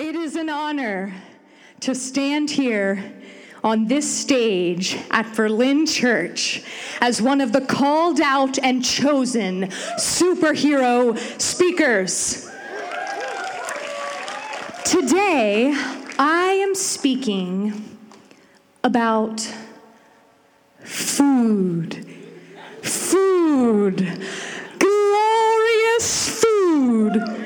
It is an honor to stand here on this stage at Berlin Church as one of the called out and chosen superhero speakers. Today, I am speaking about food. Food. Glorious food.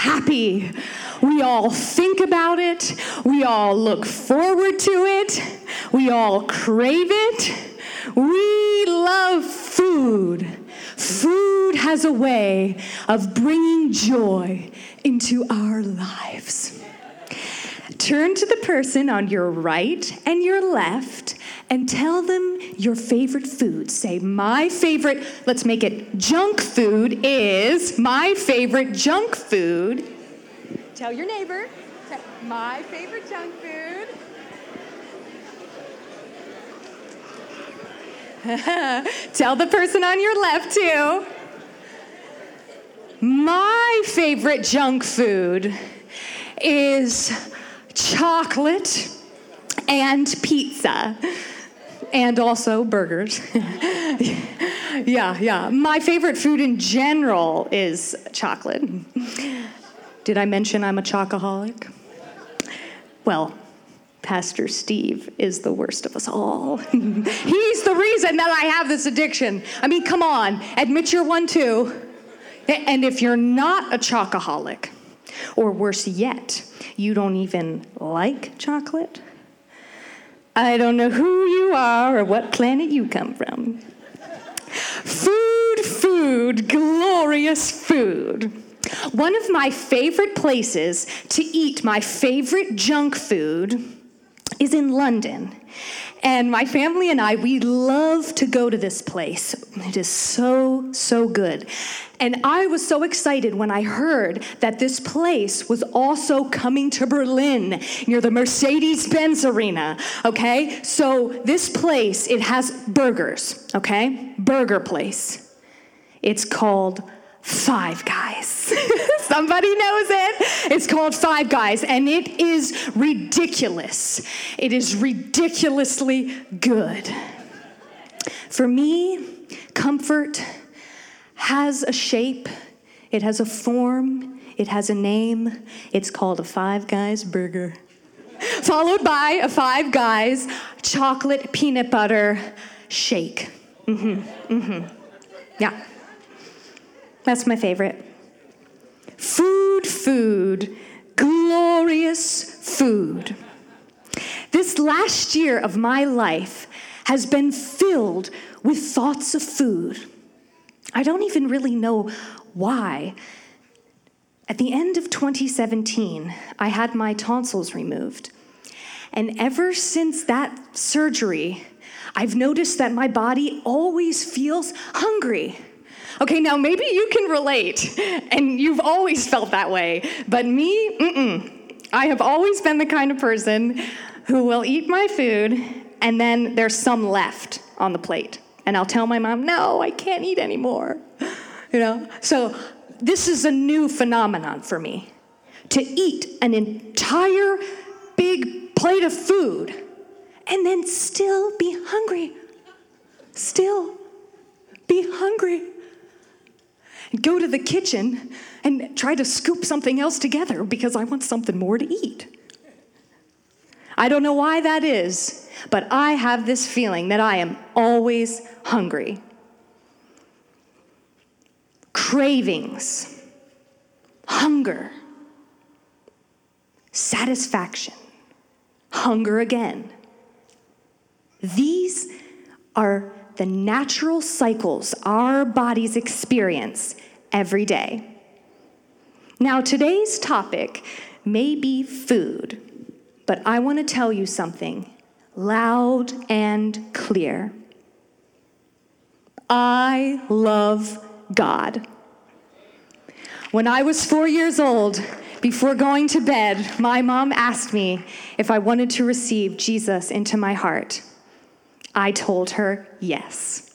Happy. We all think about it. We all look forward to it. We all crave it. We love food. Food has a way of bringing joy into our lives. Turn to the person on your right and your left and tell them your favorite food. Say, My favorite, let's make it junk food is my favorite junk food. Tell your neighbor, My favorite junk food. Tell the person on your left too. My favorite junk food is chocolate and pizza and also burgers. yeah, yeah. My favorite food in general is chocolate. Did I mention I'm a chocoholic? Well, Pastor Steve is the worst of us all. He's the reason that I have this addiction. I mean, come on, admit you're one too. And if you're not a chocoholic, or worse yet, you don't even like chocolate, I don't know who you are or what planet you come from. Food, food, glorious food. One of my favorite places to eat my favorite junk food is in London. And my family and I, we love to go to this place. It is so, so good. And I was so excited when I heard that this place was also coming to Berlin near the Mercedes Benz Arena. Okay? So this place, it has burgers. Okay? Burger place. It's called Five Guys. Somebody knows it. It's called Five Guys, and it is ridiculous. It is ridiculously good. For me, comfort has a shape, it has a form, it has a name. It's called a Five Guys burger. Followed by a Five Guys chocolate peanut butter shake. Mm hmm, mm hmm. Yeah. That's my favorite. Food, food, glorious food. This last year of my life has been filled with thoughts of food. I don't even really know why. At the end of 2017, I had my tonsils removed. And ever since that surgery, I've noticed that my body always feels hungry. Okay, now maybe you can relate, and you've always felt that way, but me, mm-mm. I have always been the kind of person who will eat my food, and then there's some left on the plate. And I'll tell my mom, no, I can't eat anymore. You know? So this is a new phenomenon for me to eat an entire big plate of food and then still be hungry. Still be hungry. Go to the kitchen and try to scoop something else together because I want something more to eat. I don't know why that is, but I have this feeling that I am always hungry. Cravings, hunger, satisfaction, hunger again. These are the natural cycles our bodies experience every day. Now, today's topic may be food, but I want to tell you something loud and clear. I love God. When I was four years old, before going to bed, my mom asked me if I wanted to receive Jesus into my heart. I told her yes.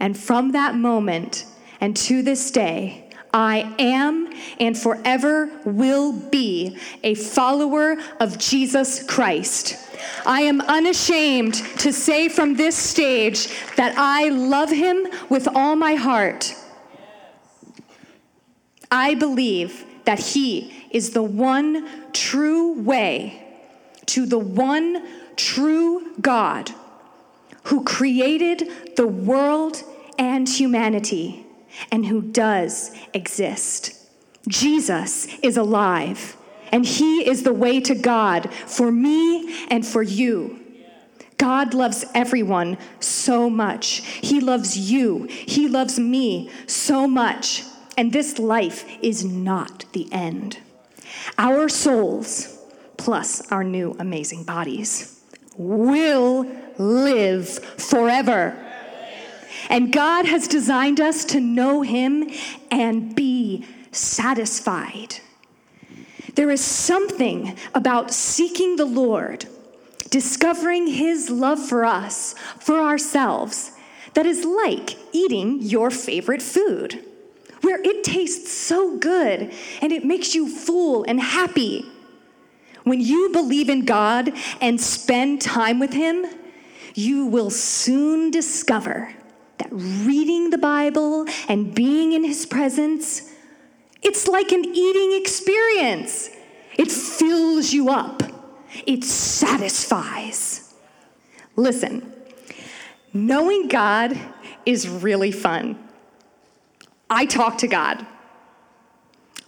And from that moment and to this day, I am and forever will be a follower of Jesus Christ. I am unashamed to say from this stage that I love him with all my heart. I believe that he is the one true way to the one true God who created the world and humanity and who does exist. Jesus is alive, and he is the way to God for me and for you. God loves everyone so much. He loves you. He loves me so much. And this life is not the end. Our souls, plus our new amazing bodies, will live forever. And God has designed us to know Him and be satisfied. There is something about seeking the Lord, discovering His love for us, for ourselves, that is like eating your favorite food, where it tastes so good and it makes you full and happy. When you believe in God and spend time with Him, you will soon discover that reading the Bible and being in His presence, it's like an eating experience. It fills you up, it satisfies. Listen, knowing God is really fun. I talk to God.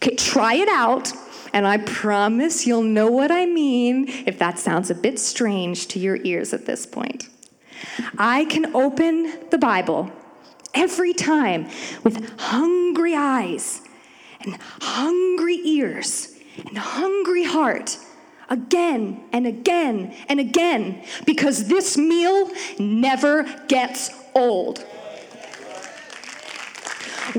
Okay, try it out, and I promise you'll know what I mean if that sounds a bit strange to your ears at this point. I can open the Bible every time with hungry eyes and hungry ears and hungry heart again and again and again because this meal never gets old.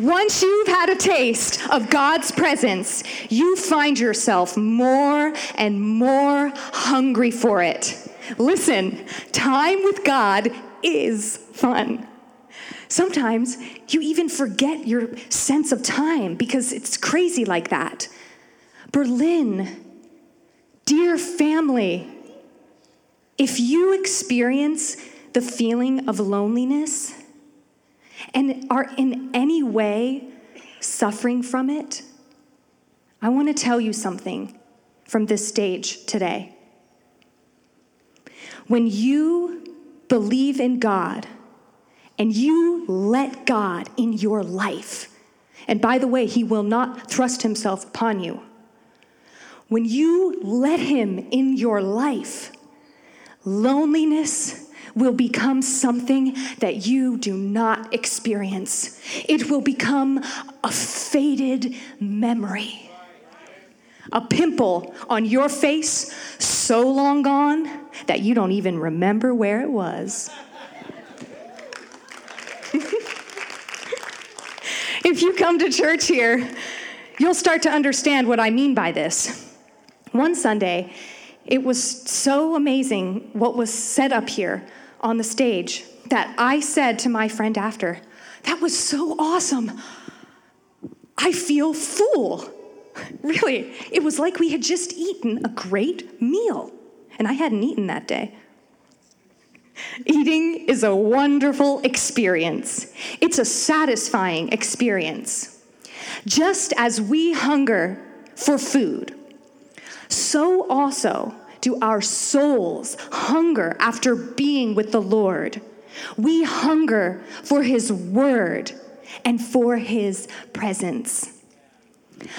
Once you've had a taste of God's presence, you find yourself more and more hungry for it. Listen, time with God is fun. Sometimes you even forget your sense of time because it's crazy like that. Berlin, dear family, if you experience the feeling of loneliness and are in any way suffering from it, I want to tell you something from this stage today. When you believe in God and you let God in your life, and by the way, He will not thrust Himself upon you. When you let Him in your life, loneliness will become something that you do not experience. It will become a faded memory a pimple on your face so long gone that you don't even remember where it was. if you come to church here, you'll start to understand what I mean by this. One Sunday, it was so amazing what was set up here on the stage that I said to my friend after, That was so awesome. I feel full. Really, it was like we had just eaten a great meal, and I hadn't eaten that day. Eating is a wonderful experience. It's a satisfying experience. Just as we hunger for food, so also do our souls hunger after being with the Lord. We hunger for His word and for His presence.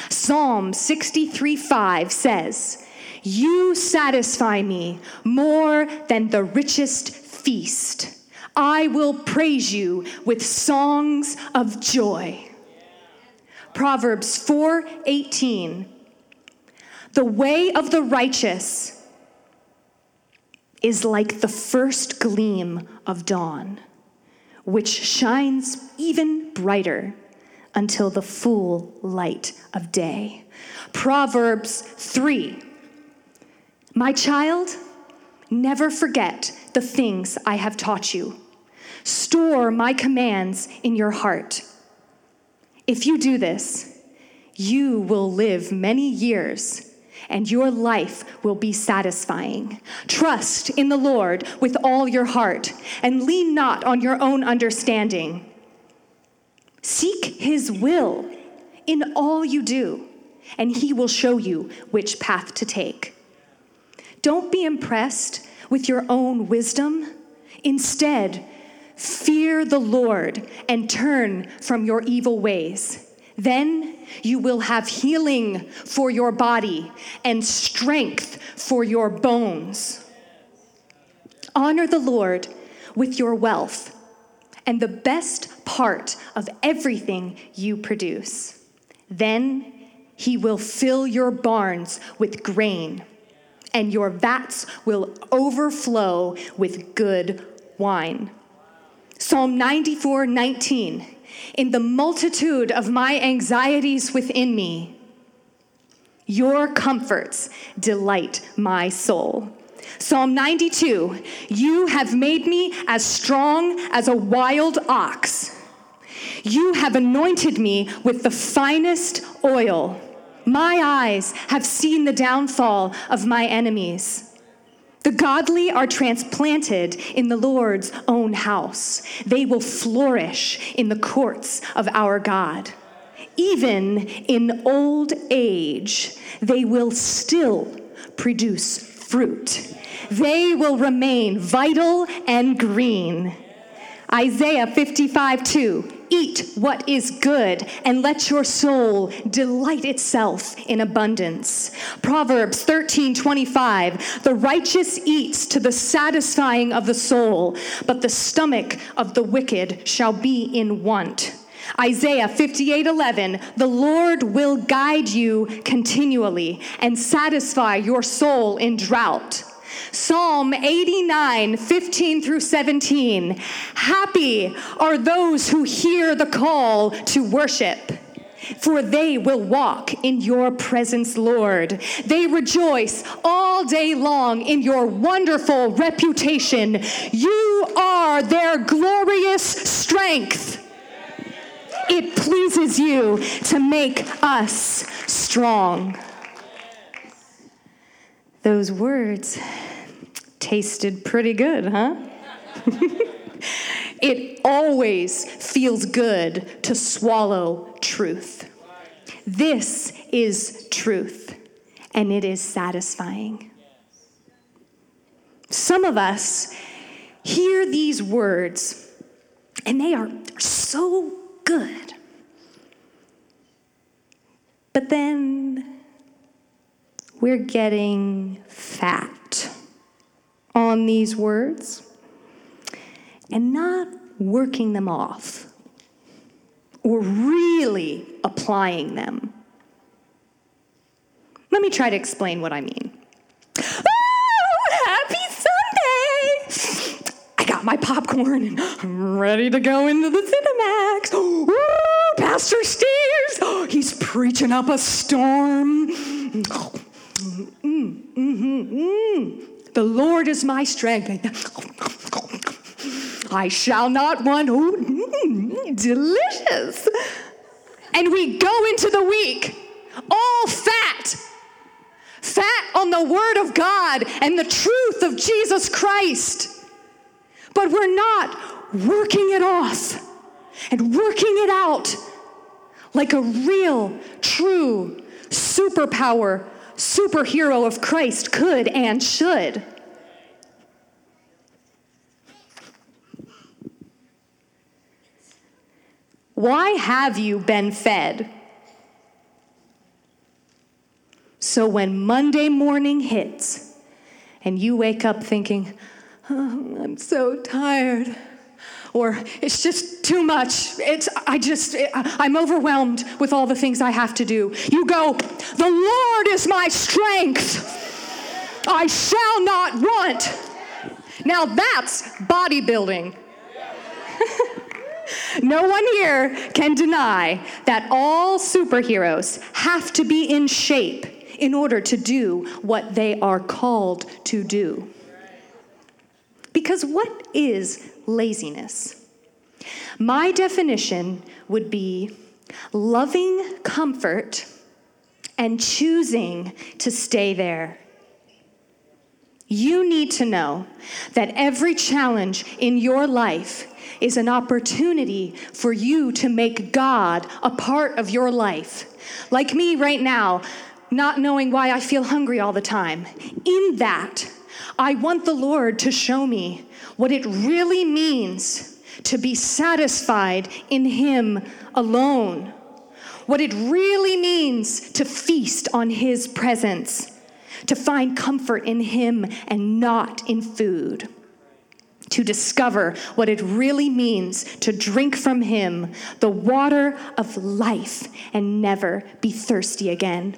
Psalm 63 5 says, You satisfy me more than the richest feast. I will praise you with songs of joy. Proverbs 4:18 The way of the righteous is like the first gleam of dawn, which shines even brighter until the full light of day. Proverbs 3 My child, never forget the things I have taught you. Store my commands in your heart. If you do this, you will live many years and your life will be satisfying. Trust in the Lord with all your heart and lean not on your own understanding. Seek his will in all you do, and he will show you which path to take. Don't be impressed with your own wisdom. Instead, fear the Lord and turn from your evil ways. Then you will have healing for your body and strength for your bones. Honor the Lord with your wealth and the best part of everything you produce. Then he will fill your barns with grain, and your vats will overflow with good wine. Psalm 94 19. In the multitude of my anxieties within me, your comforts delight my soul. Psalm 92 You have made me as strong as a wild ox. You have anointed me with the finest oil. My eyes have seen the downfall of my enemies. The godly are transplanted in the Lord's own house. They will flourish in the courts of our God. Even in old age, they will still produce fruit. They will remain vital and green. Isaiah 55 2 Eat what is good, and let your soul delight itself in abundance. Proverbs 13 25 The righteous eats to the satisfying of the soul, but the stomach of the wicked shall be in want. Isaiah 58 11, the Lord will guide you continually and satisfy your soul in drought. Psalm 89, 15 through 17. Happy are those who hear the call to worship. For they will walk in your presence, Lord. They rejoice all day long in your wonderful reputation. You are their glorious strength. It pleases you to make us strong. Those words tasted pretty good, huh? it always feels good to swallow truth. This is truth, and it is satisfying. Some of us hear these words, and they are so good. But then we're getting fat on these words and not working them off or really applying them. Let me try to explain what I mean. Oh, happy Sunday! I got my popcorn and I'm ready to go into the Cinemax. Woo, Pastor Steve, he's preaching up a storm. Mm, mm, mm, the Lord is my strength. I shall not want. Ooh, delicious. And we go into the week all fat. Fat on the Word of God and the truth of Jesus Christ. But we're not working it off and working it out like a real, true superpower, superhero of Christ could and should. Why have you been fed? So when Monday morning hits and you wake up thinking, oh, I'm so tired, or it's just too much, it's, I just, I'm overwhelmed with all the things I have to do, you go, The Lord is my strength. I shall not want. Now that's bodybuilding. No one here can deny that all superheroes have to be in shape in order to do what they are called to do. Because what is laziness? My definition would be loving comfort and choosing to stay there. You need to know that every challenge in your life is an opportunity for you to make God a part of your life. Like me right now, not knowing why I feel hungry all the time. In that, I want the Lord to show me what it really means to be satisfied in Him alone, what it really means to feast on His presence, to find comfort in Him and not in food to discover what it really means to drink from Him, the water of life, and never be thirsty again.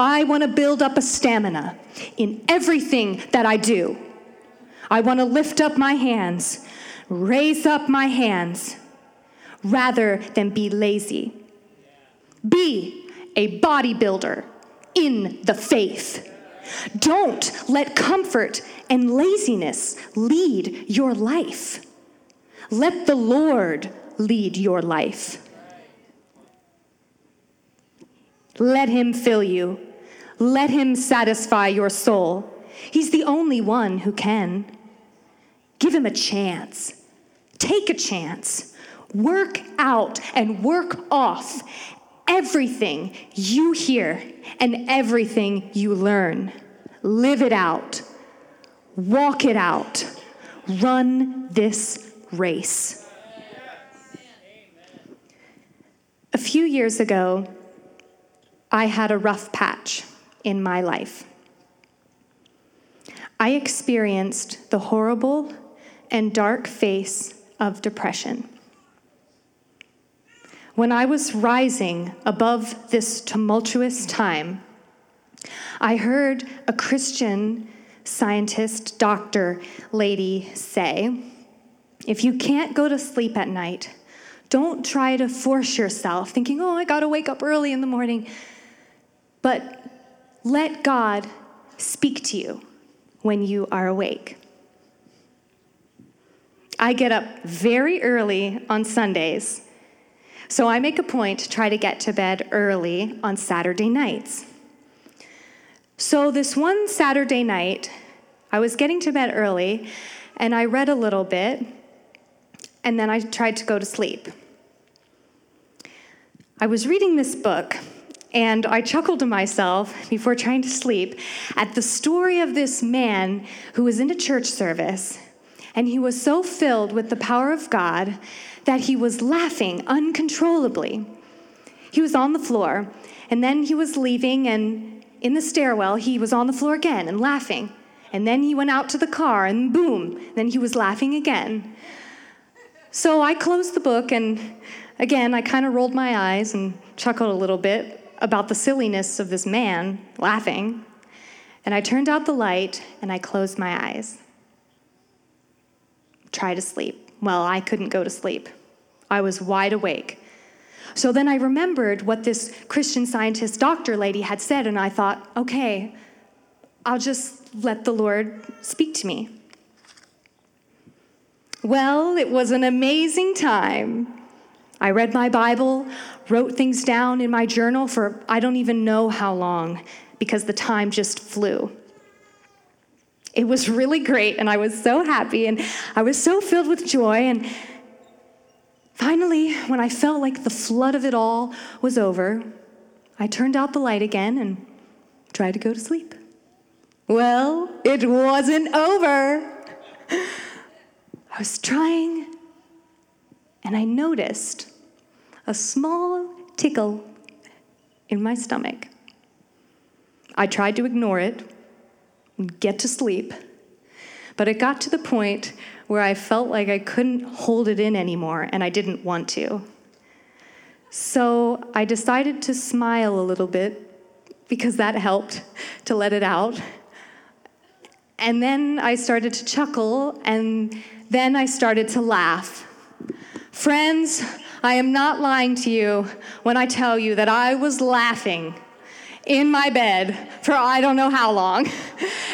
I want to build up a stamina in everything that I do. I want to lift up my hands, raise up my hands, rather than be lazy. Be a bodybuilder in the faith. Don't let comfort and laziness lead your life. Let the Lord lead your life. Let Him fill you. Let Him satisfy your soul. He's the only one who can. Give Him a chance. Take a chance. Work out and work off everything you hear and everything you learn. Live it out. Walk it out. Run this race. A few years ago, I had a rough patch in my life. I experienced the horrible and dark face of depression. When I was rising above this tumultuous time, I heard a Christian scientist, doctor lady say if you can't go to sleep at night, don't try to force yourself, thinking, oh, I gotta wake up early in the morning. But let God speak to you when you are awake. I get up very early on Sundays so I make a point to try to get to bed early on Saturday nights. So this one Saturday night, I was getting to bed early and I read a little bit and then I tried to go to sleep. I was reading this book and I chuckled to myself before trying to sleep at the story of this man who was in a church service and he was so filled with the power of God that he was laughing uncontrollably. He was on the floor, and then he was leaving, and in the stairwell, he was on the floor again and laughing. And then he went out to the car, and boom, then he was laughing again. So I closed the book, and again, I kind of rolled my eyes and chuckled a little bit about the silliness of this man laughing. And I turned out the light and I closed my eyes. Try to sleep. Well, I couldn't go to sleep. I was wide awake. So then I remembered what this Christian scientist doctor lady had said, and I thought, okay, I'll just let the Lord speak to me. Well, it was an amazing time. I read my Bible, wrote things down in my journal for I don't even know how long because the time just flew. It was really great, and I was so happy, and I was so filled with joy. And finally, when I felt like the flood of it all was over, I turned out the light again and tried to go to sleep. Well, it wasn't over. I was trying, and I noticed a small tickle in my stomach. I tried to ignore it and get to sleep, but it got to the point where I felt like I couldn't hold it in anymore and I didn't want to. So I decided to smile a little bit because that helped to let it out. And then I started to chuckle, and then I started to laugh. Friends, I am not lying to you when I tell you that I was laughing in my bed for I don't know how long.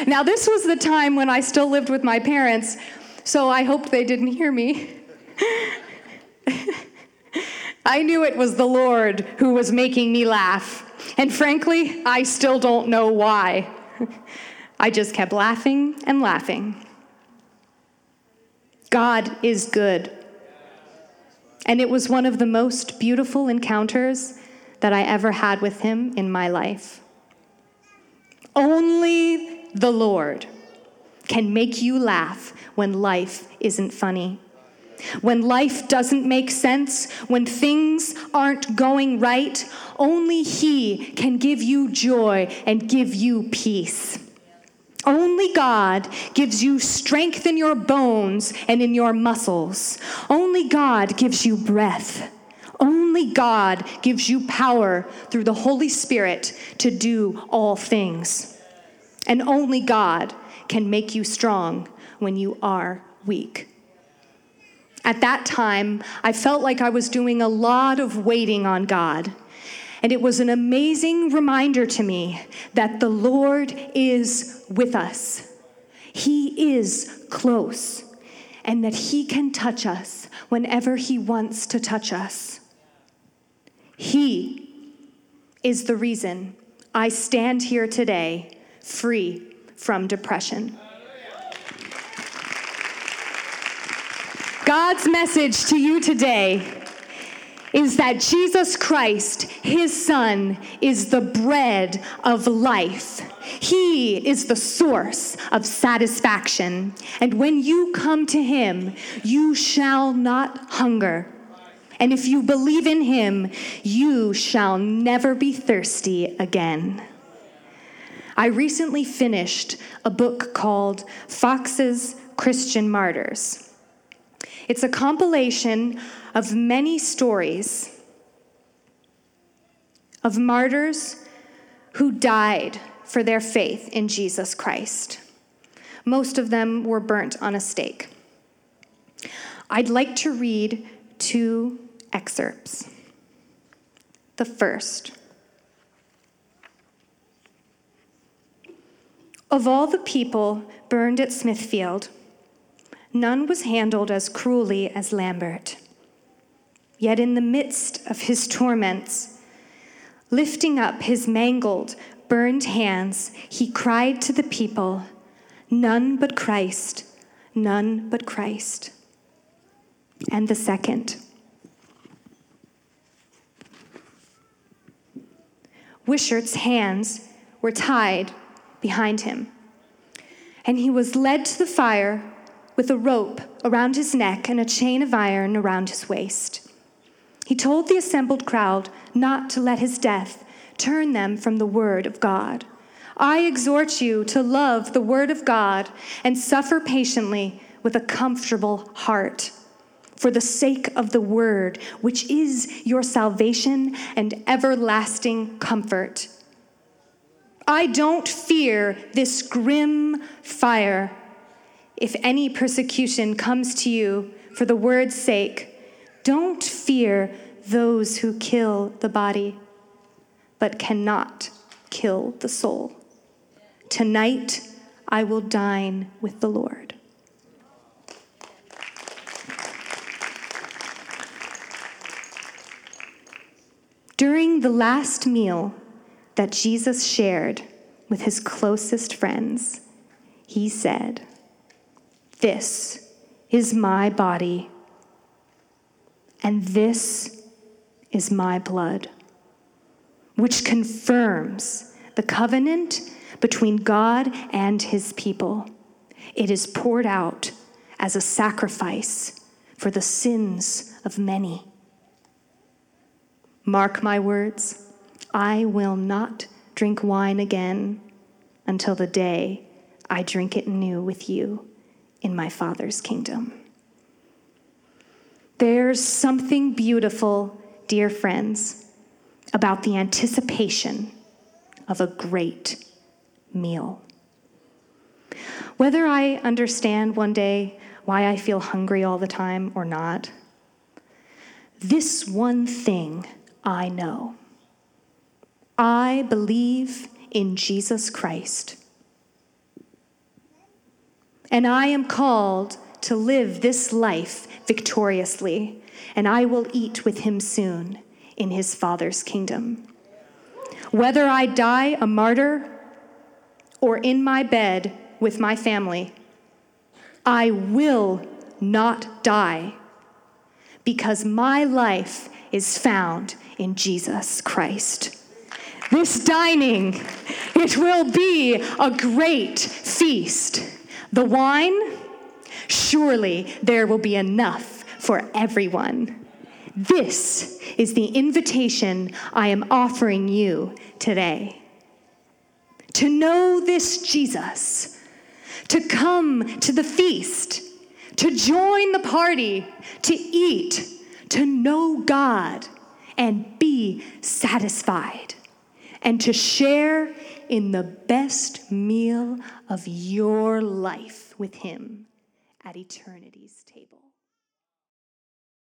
Now, this was the time when I still lived with my parents, so I hope they didn't hear me. I knew it was the Lord who was making me laugh, and frankly, I still don't know why. I just kept laughing and laughing. God is good. And it was one of the most beautiful encounters that I ever had with Him in my life. Only the Lord can make you laugh when life isn't funny. When life doesn't make sense, when things aren't going right, only He can give you joy and give you peace. Only God gives you strength in your bones and in your muscles. Only God gives you breath. Only God gives you power through the Holy Spirit to do all things. And only God can make you strong when you are weak. At that time, I felt like I was doing a lot of waiting on God. And it was an amazing reminder to me that the Lord is with us. He is close, and that He can touch us whenever He wants to touch us. He is the reason I stand here today free from depression. God's message to you today is that Jesus Christ, his Son, is the bread of life. He is the source of satisfaction. And when you come to him, you shall not hunger. And if you believe in him, you shall never be thirsty again. I recently finished a book called Foxe's Christian Martyrs. It's a compilation of many stories of martyrs who died for their faith in Jesus Christ. Most of them were burnt on a stake. I'd like to read two excerpts. The first Of all the people burned at Smithfield, none was handled as cruelly as Lambert. Yet in the midst of his torments, lifting up his mangled, burned hands, he cried to the people, None but Christ, none but Christ. And the second, Wishart's hands were tied behind him, and he was led to the fire with a rope around his neck and a chain of iron around his waist. He told the assembled crowd not to let his death turn them from the word of God. I exhort you to love the word of God and suffer patiently with a comfortable heart for the sake of the word, which is your salvation and everlasting comfort. I don't fear this grim fire. If any persecution comes to you for the word's sake, don't fear those who kill the body, but cannot kill the soul. Tonight I will dine with the Lord. During the last meal that Jesus shared with his closest friends, he said, This is my body, and this is my blood, which confirms the covenant between God and his people. It is poured out as a sacrifice for the sins of many. Mark my words, I will not drink wine again until the day I drink it new with you in my Father's kingdom. There's something beautiful, dear friends, about the anticipation of a great meal. Whether I understand one day why I feel hungry all the time or not, this one thing I know. I believe in Jesus Christ. And I am called to live this life victoriously, and I will eat with him soon in his Father's kingdom. Whether I die a martyr or in my bed with my family, I will not die because my life is found in Jesus Christ. This dining, it will be a great feast. The wine, surely there will be enough for everyone. This is the invitation I am offering you today. To know this Jesus, to come to the feast, to join the party, to eat, to know God and be satisfied, and to share in the best meal of your life with Him at eternity's table.